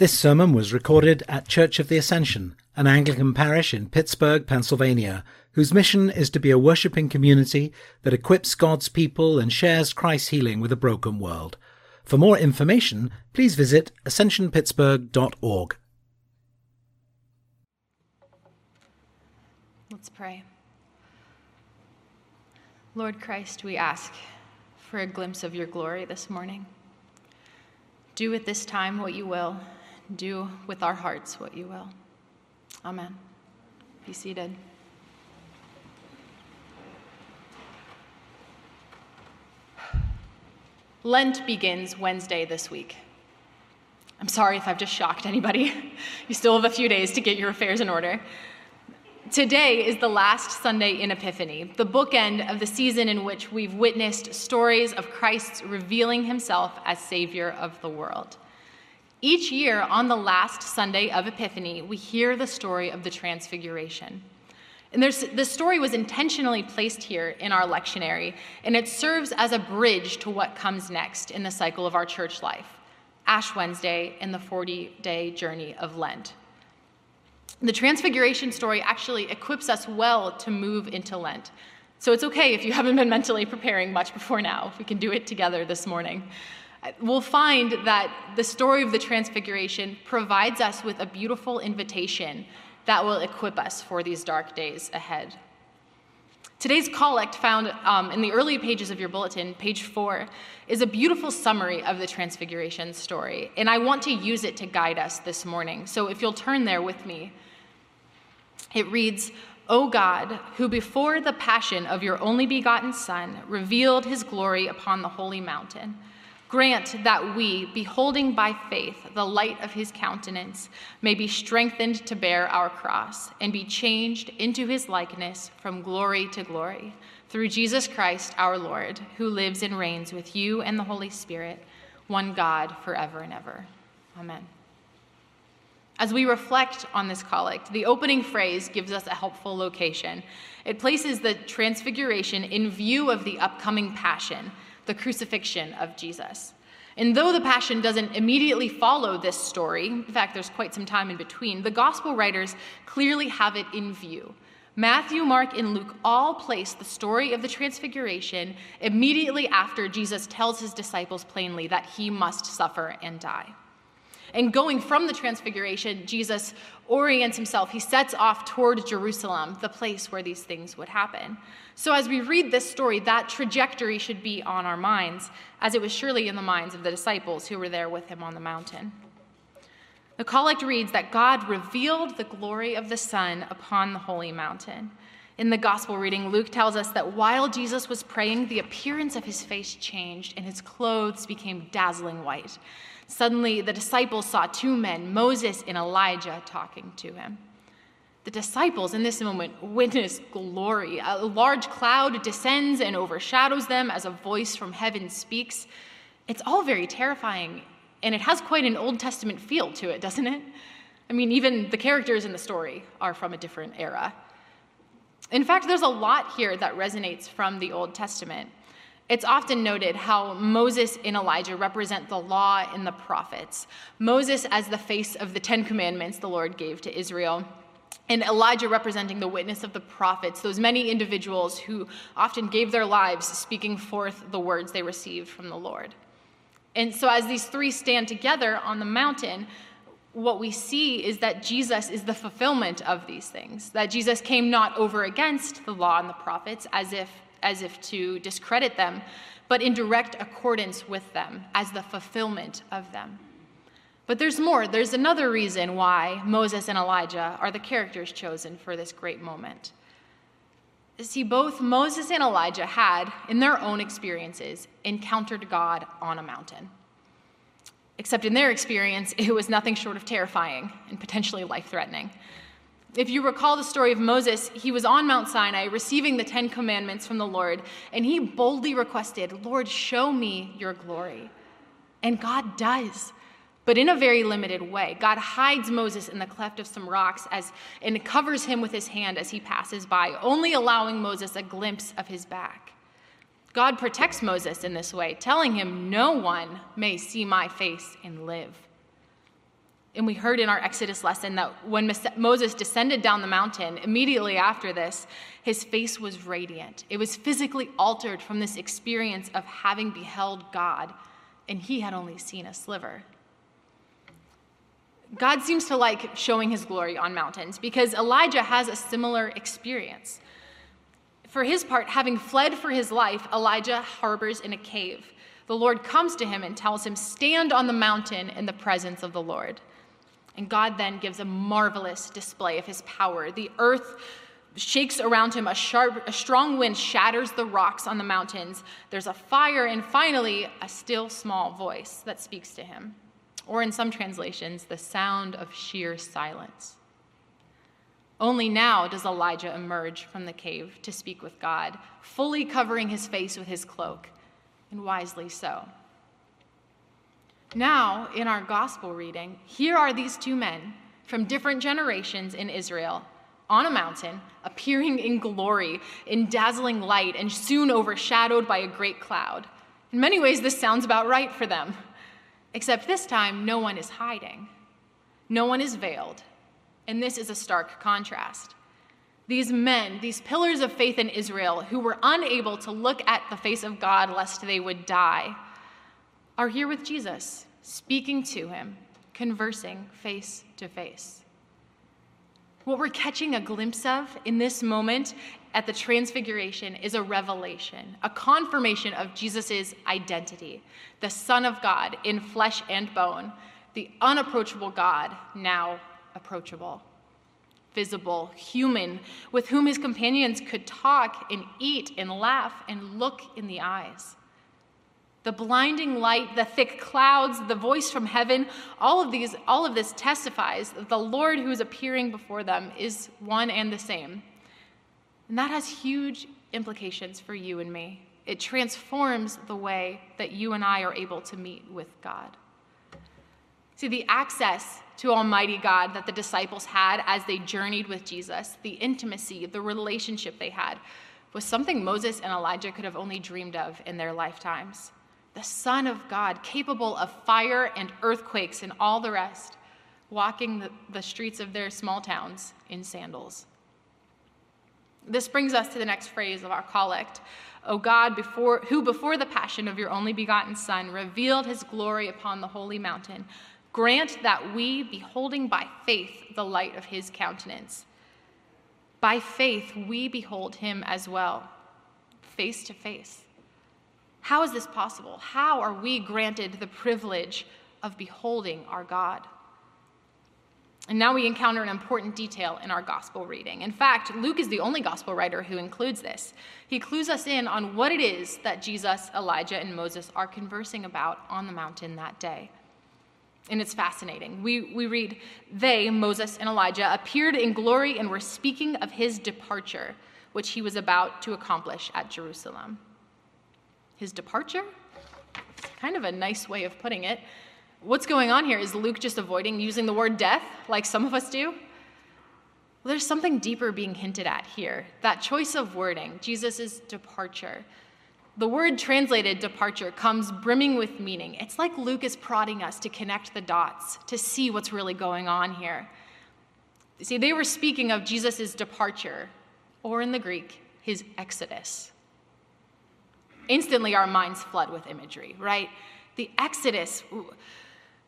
This sermon was recorded at Church of the Ascension, an Anglican parish in Pittsburgh, Pennsylvania, whose mission is to be a worshipping community that equips God's people and shares Christ's healing with a broken world. For more information, please visit ascensionpittsburgh.org. Let's pray. Lord Christ, we ask for a glimpse of your glory this morning. Do at this time what you will do with our hearts what you will. Amen. Be seated. Lent begins Wednesday this week. I'm sorry if I've just shocked anybody. You still have a few days to get your affairs in order. Today is the last Sunday in Epiphany, the bookend of the season in which we've witnessed stories of Christ's revealing himself as Savior of the world. Each year, on the last Sunday of Epiphany, we hear the story of the Transfiguration. And this story was intentionally placed here in our lectionary, and it serves as a bridge to what comes next in the cycle of our church life Ash Wednesday and the 40 day journey of Lent. The Transfiguration story actually equips us well to move into Lent. So it's okay if you haven't been mentally preparing much before now. We can do it together this morning we'll find that the story of the Transfiguration provides us with a beautiful invitation that will equip us for these dark days ahead. Today's collect, found um, in the early pages of your bulletin, page four, is a beautiful summary of the Transfiguration story, and I want to use it to guide us this morning. So if you'll turn there with me, it reads, O God, who before the passion of your only begotten Son revealed his glory upon the holy mountain Grant that we, beholding by faith the light of his countenance, may be strengthened to bear our cross and be changed into his likeness from glory to glory. Through Jesus Christ our Lord, who lives and reigns with you and the Holy Spirit, one God, forever and ever. Amen. As we reflect on this collect, the opening phrase gives us a helpful location. It places the transfiguration in view of the upcoming passion the crucifixion of Jesus. And though the Passion doesn't immediately follow this story, in fact, there's quite some time in between, the Gospel writers clearly have it in view. Matthew, Mark, and Luke all place the story of the Transfiguration immediately after Jesus tells his disciples plainly that he must suffer and die. And going from the Transfiguration, Jesus orients himself. He sets off toward Jerusalem, the place where these things would happen. So, as we read this story, that trajectory should be on our minds, as it was surely in the minds of the disciples who were there with him on the mountain. The collect reads that God revealed the glory of the Son upon the holy mountain. In the gospel reading, Luke tells us that while Jesus was praying, the appearance of his face changed and his clothes became dazzling white. Suddenly, the disciples saw two men, Moses and Elijah, talking to him. The disciples in this moment witness glory. A large cloud descends and overshadows them as a voice from heaven speaks. It's all very terrifying, and it has quite an Old Testament feel to it, doesn't it? I mean, even the characters in the story are from a different era. In fact, there's a lot here that resonates from the Old Testament. It's often noted how Moses and Elijah represent the law and the prophets. Moses as the face of the Ten Commandments the Lord gave to Israel, and Elijah representing the witness of the prophets, those many individuals who often gave their lives speaking forth the words they received from the Lord. And so, as these three stand together on the mountain, what we see is that Jesus is the fulfillment of these things, that Jesus came not over against the law and the prophets as if as if to discredit them, but in direct accordance with them as the fulfillment of them. But there's more. There's another reason why Moses and Elijah are the characters chosen for this great moment. See, both Moses and Elijah had, in their own experiences, encountered God on a mountain. Except in their experience, it was nothing short of terrifying and potentially life threatening. If you recall the story of Moses, he was on Mount Sinai receiving the Ten Commandments from the Lord, and he boldly requested, Lord, show me your glory. And God does, but in a very limited way. God hides Moses in the cleft of some rocks as, and covers him with his hand as he passes by, only allowing Moses a glimpse of his back. God protects Moses in this way, telling him, No one may see my face and live. And we heard in our Exodus lesson that when Moses descended down the mountain, immediately after this, his face was radiant. It was physically altered from this experience of having beheld God, and he had only seen a sliver. God seems to like showing his glory on mountains because Elijah has a similar experience. For his part, having fled for his life, Elijah harbors in a cave. The Lord comes to him and tells him, Stand on the mountain in the presence of the Lord. And God then gives a marvelous display of his power. The earth shakes around him, a sharp, a strong wind shatters the rocks on the mountains. There's a fire, and finally, a still small voice that speaks to him or in some translations, the sound of sheer silence. Only now does Elijah emerge from the cave to speak with God, fully covering his face with his cloak, and wisely so. Now, in our gospel reading, here are these two men from different generations in Israel on a mountain, appearing in glory, in dazzling light, and soon overshadowed by a great cloud. In many ways, this sounds about right for them. Except this time, no one is hiding, no one is veiled. And this is a stark contrast. These men, these pillars of faith in Israel, who were unable to look at the face of God lest they would die, are here with Jesus, speaking to him, conversing face to face. What we're catching a glimpse of in this moment at the Transfiguration is a revelation, a confirmation of Jesus' identity, the Son of God in flesh and bone, the unapproachable God, now approachable, visible, human, with whom his companions could talk and eat and laugh and look in the eyes. The blinding light, the thick clouds, the voice from heaven, all of these all of this testifies that the Lord who is appearing before them is one and the same and that has huge implications for you and me. It transforms the way that you and I are able to meet with God. See, the access to Almighty God that the disciples had as they journeyed with Jesus, the intimacy, the relationship they had, was something Moses and Elijah could have only dreamed of in their lifetimes. The Son of God, capable of fire and earthquakes and all the rest, walking the, the streets of their small towns in sandals. This brings us to the next phrase of our collect. O God, before, who before the passion of your only begotten Son revealed his glory upon the holy mountain, grant that we, beholding by faith the light of his countenance, by faith we behold him as well, face to face. How is this possible? How are we granted the privilege of beholding our God? And now we encounter an important detail in our gospel reading. In fact, Luke is the only gospel writer who includes this. He clues us in on what it is that Jesus, Elijah, and Moses are conversing about on the mountain that day. And it's fascinating. We, we read, They, Moses and Elijah, appeared in glory and were speaking of his departure, which he was about to accomplish at Jerusalem. His departure? Kind of a nice way of putting it. What's going on here? Is Luke just avoiding using the word death like some of us do? Well, there's something deeper being hinted at here. That choice of wording, Jesus' departure. The word translated departure comes brimming with meaning. It's like Luke is prodding us to connect the dots, to see what's really going on here. See, they were speaking of Jesus' departure, or in the Greek, his exodus. Instantly, our minds flood with imagery, right? The exodus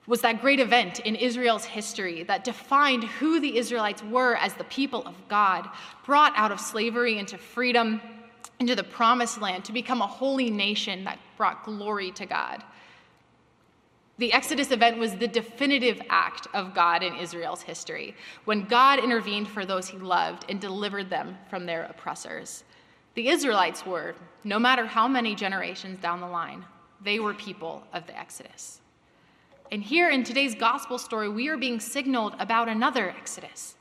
was that great event in Israel's history that defined who the Israelites were as the people of God, brought out of slavery into freedom, into the promised land, to become a holy nation that brought glory to God. The Exodus event was the definitive act of God in Israel's history, when God intervened for those he loved and delivered them from their oppressors. The Israelites were, no matter how many generations down the line, they were people of the Exodus. And here in today's gospel story, we are being signaled about another Exodus,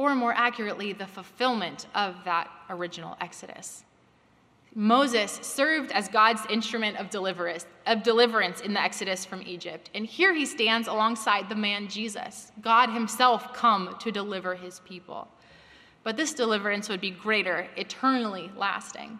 or more accurately, the fulfillment of that original Exodus. Moses served as God's instrument of deliverance, of deliverance in the Exodus from Egypt. And here he stands alongside the man Jesus, God himself come to deliver his people. But this deliverance would be greater, eternally lasting.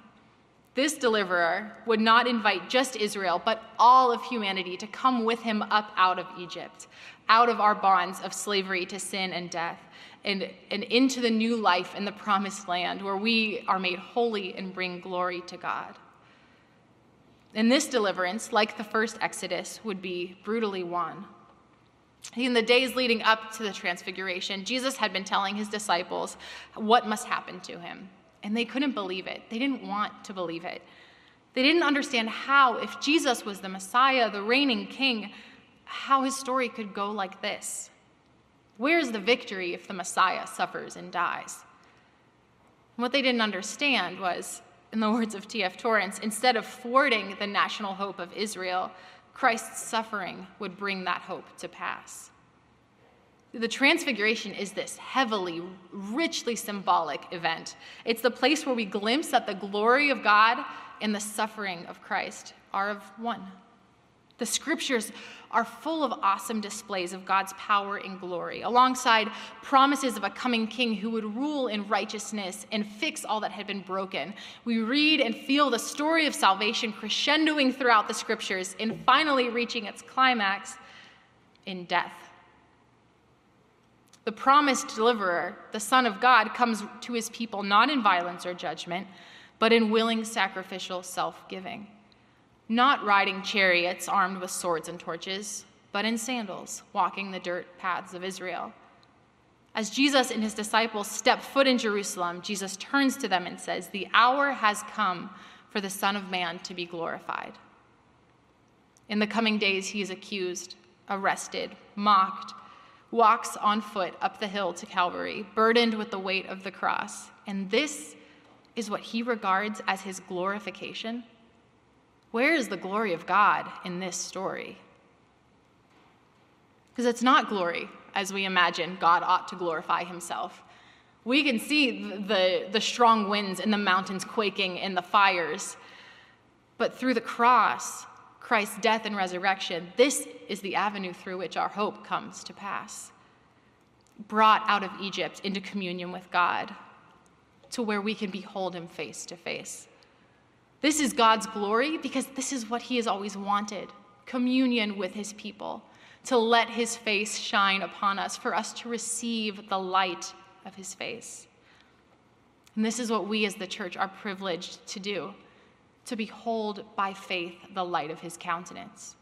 This deliverer would not invite just Israel, but all of humanity to come with him up out of Egypt, out of our bonds of slavery to sin and death and, and into the new life in the promised land where we are made holy and bring glory to God. And this deliverance, like the first Exodus, would be brutally won. In the days leading up to the transfiguration, Jesus had been telling his disciples what must happen to him. And they couldn't believe it. They didn't want to believe it. They didn't understand how, if Jesus was the Messiah, the reigning king, how his story could go like this. Where's the victory if the Messiah suffers and dies? what they didn't understand was, in the words of T.F. Torrance, instead of thwarting the national hope of Israel, Christ's suffering would bring that hope to pass. The Transfiguration is this heavily, richly symbolic event. It's the place where we glimpse that the glory of God and the suffering of Christ are of one. The scriptures are full of awesome displays of God's power and glory, alongside promises of a coming king who would rule in righteousness and fix all that had been broken. We read and feel the story of salvation crescendoing throughout the scriptures and finally reaching its climax in death. The promised deliverer, the Son of God, comes to his people not in violence or judgment, but in willing sacrificial self giving not riding chariots armed with swords and torches, but in sandals, walking the dirt paths of Israel. As Jesus and his disciples step foot in Jerusalem, Jesus turns to them and says, The hour has come for the Son of Man to be glorified. In the coming days, he is accused, arrested, mocked, walks on foot up the hill to Calvary, burdened with the weight of the cross. And this is what he regards as his glorification. Where is the glory of God in this story? Because it's not glory as we imagine God ought to glorify himself. We can see the, the strong winds and the mountains quaking and the fires. But through the cross, Christ's death and resurrection, this is the avenue through which our hope comes to pass. Brought out of Egypt into communion with God, to where we can behold him face to face. This is God's glory because this is what He has always wanted communion with His people, to let His face shine upon us, for us to receive the light of His face. And this is what we as the church are privileged to do to behold by faith the light of His countenance.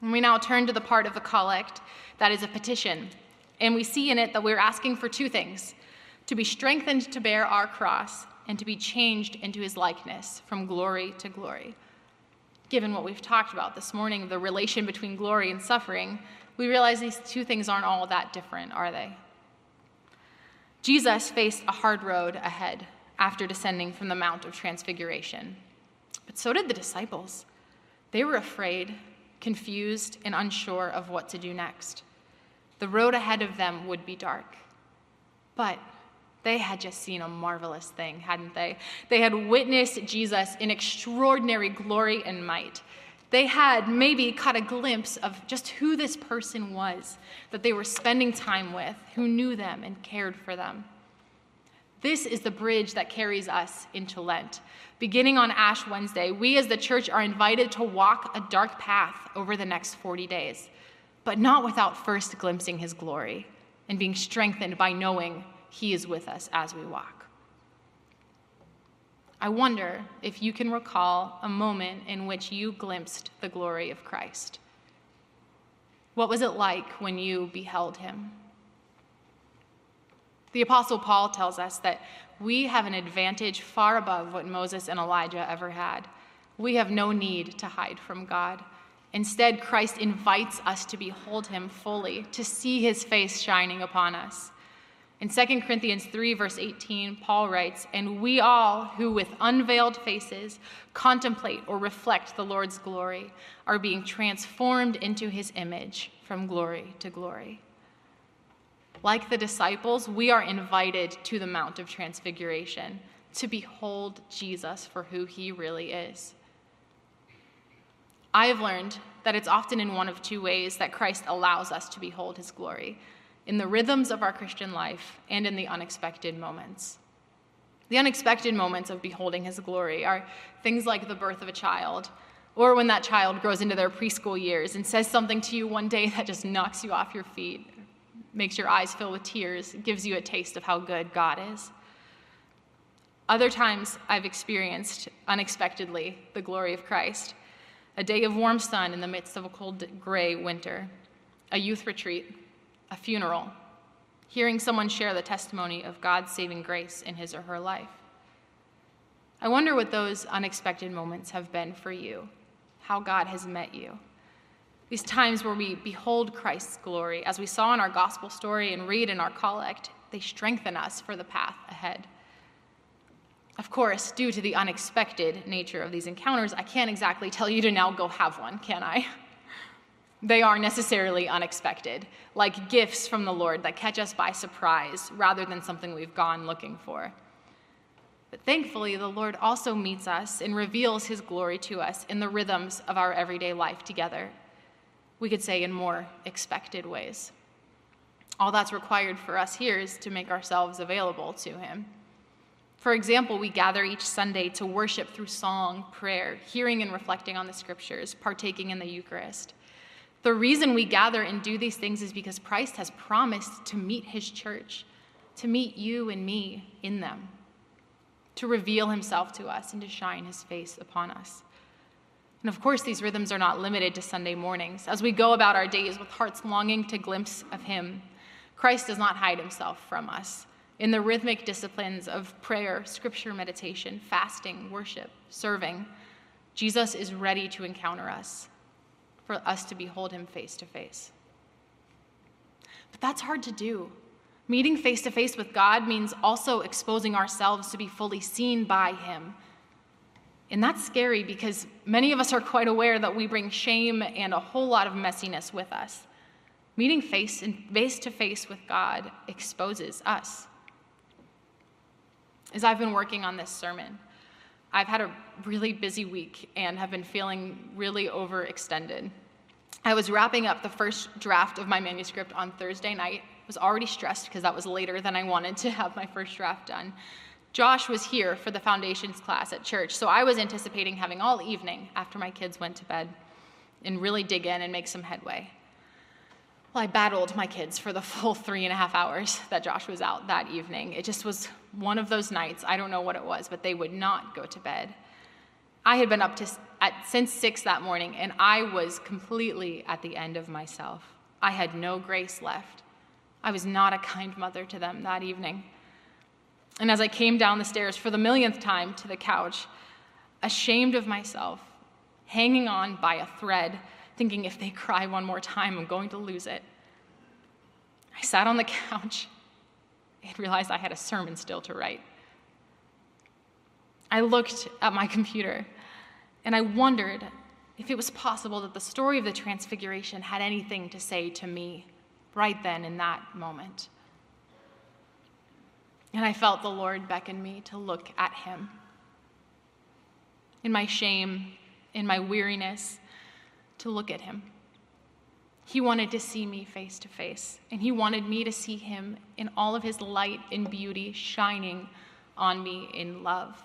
And we now turn to the part of the collect that is a petition. And we see in it that we're asking for two things to be strengthened to bear our cross and to be changed into his likeness from glory to glory. Given what we've talked about this morning, the relation between glory and suffering, we realize these two things aren't all that different, are they? Jesus faced a hard road ahead after descending from the Mount of Transfiguration. But so did the disciples. They were afraid, confused, and unsure of what to do next. The road ahead of them would be dark. But they had just seen a marvelous thing, hadn't they? They had witnessed Jesus in extraordinary glory and might. They had maybe caught a glimpse of just who this person was that they were spending time with, who knew them and cared for them. This is the bridge that carries us into Lent. Beginning on Ash Wednesday, we as the church are invited to walk a dark path over the next 40 days, but not without first glimpsing his glory and being strengthened by knowing he is with us as we walk. I wonder if you can recall a moment in which you glimpsed the glory of Christ. What was it like when you beheld him? The Apostle Paul tells us that we have an advantage far above what Moses and Elijah ever had. We have no need to hide from God. Instead, Christ invites us to behold him fully, to see his face shining upon us. In 2 Corinthians 3, verse 18, Paul writes, And we all who with unveiled faces contemplate or reflect the Lord's glory are being transformed into his image from glory to glory. Like the disciples, we are invited to the Mount of Transfiguration to behold Jesus for who he really is. I have learned that it's often in one of two ways that Christ allows us to behold his glory in the rhythms of our Christian life, and in the unexpected moments. The unexpected moments of beholding his glory are things like the birth of a child, Or when that child grows into their preschool years and says something to you one day that just knocks you off your feet, makes your eyes fill with tears, gives you a taste of how good God is. Other times, I've experienced unexpectedly the glory of Christ. A day of warm sun in the midst of a cold, gray winter, a youth retreat, a funeral, hearing someone share the testimony of God's saving grace in his or her life. I wonder what those unexpected moments have been for you, how God has met you. These times where we behold Christ's glory, as we saw in our gospel story and read in our collect, they strengthen us for the path ahead. Of course, due to the unexpected nature of these encounters, I can't exactly tell you to now go have one, can I? They are necessarily unexpected, like gifts from the Lord that catch us by surprise rather than something we've gone looking for. But thankfully, the Lord also meets us and reveals his glory to us in the rhythms of our everyday life together. We could say in more expected ways. All that's required for us here is to make ourselves available to him. For example, we gather each Sunday to worship through song, prayer, hearing and reflecting on the scriptures, partaking in the Eucharist. The reason we gather and do these things is because Christ has promised to meet his church, to meet you and me in them to reveal himself to us and to shine his face upon us. And of course, these rhythms are not limited to Sunday mornings. As we go about our days with hearts longing to glimpse of him, Christ does not hide himself from us. In the rhythmic disciplines of prayer, scripture meditation, fasting, worship, serving, Jesus is ready to encounter us, for us to behold him face to face. But that's hard to do. Meeting face to face with God means also exposing ourselves to be fully seen by Him. And that's scary because many of us are quite aware that we bring shame and a whole lot of messiness with us. Meeting face and face to face with God exposes us. As I've been working on this sermon, I've had a really busy week and have been feeling really overextended. I was wrapping up the first draft of my manuscript on Thursday night was already stressed because that was later than I wanted to have my first draft done. Josh was here for the foundations class at church, so I was anticipating having all evening after my kids went to bed and really dig in and make some headway. Well, I battled my kids for the full three and a half hours that Josh was out that evening. It just was one of those nights. I don't know what it was, but they would not go to bed. I had been up to at, since six that morning, and I was completely at the end of myself. I had no grace left. I was not a kind mother to them that evening. And as I came down the stairs for the millionth time to the couch, ashamed of myself, hanging on by a thread, thinking if they cry one more time, I'm going to lose it, I sat on the couch and realized I had a sermon still to write. I looked at my computer and I wondered if it was possible that the story of the Transfiguration had anything to say to me right then in that moment. And I felt the Lord beckon me to look at him. In my shame, in my weariness, to look at him. He wanted to see me face to face, and he wanted me to see him in all of his light and beauty shining on me in love.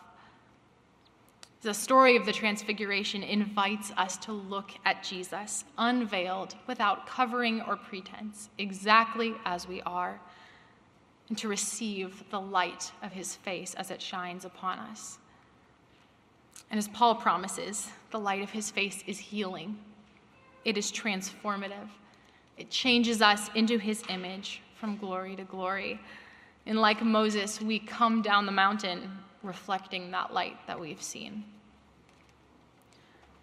The story of the Transfiguration invites us to look at Jesus, unveiled, without covering or pretense, exactly as we are, and to receive the light of his face as it shines upon us. And as Paul promises, the light of his face is healing, it is transformative, it changes us into his image from glory to glory. And like Moses, we come down the mountain reflecting that light that we've seen.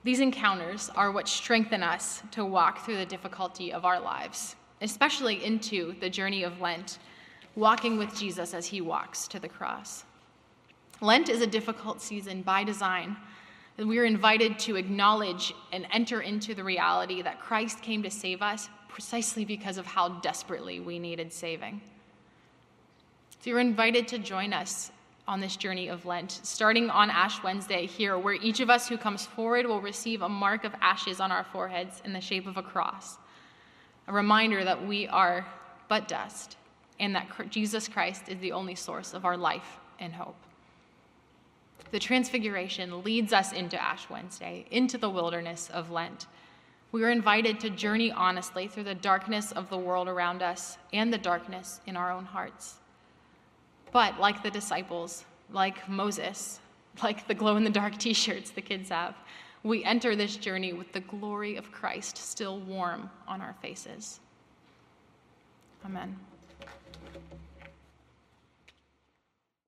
These encounters are what strengthen us to walk through the difficulty of our lives, especially into the journey of Lent, walking with Jesus as he walks to the cross. Lent is a difficult season by design, and we are invited to acknowledge and enter into the reality that Christ came to save us precisely because of how desperately we needed saving. So you're invited to join us on this journey of Lent, starting on Ash Wednesday here, where each of us who comes forward will receive a mark of ashes on our foreheads in the shape of a cross, a reminder that we are but dust and that Jesus Christ is the only source of our life and hope. The Transfiguration leads us into Ash Wednesday, into the wilderness of Lent. We are invited to journey honestly through the darkness of the world around us and the darkness in our own hearts. But like the disciples, like Moses, like the glow in the dark t shirts the kids have, we enter this journey with the glory of Christ still warm on our faces. Amen.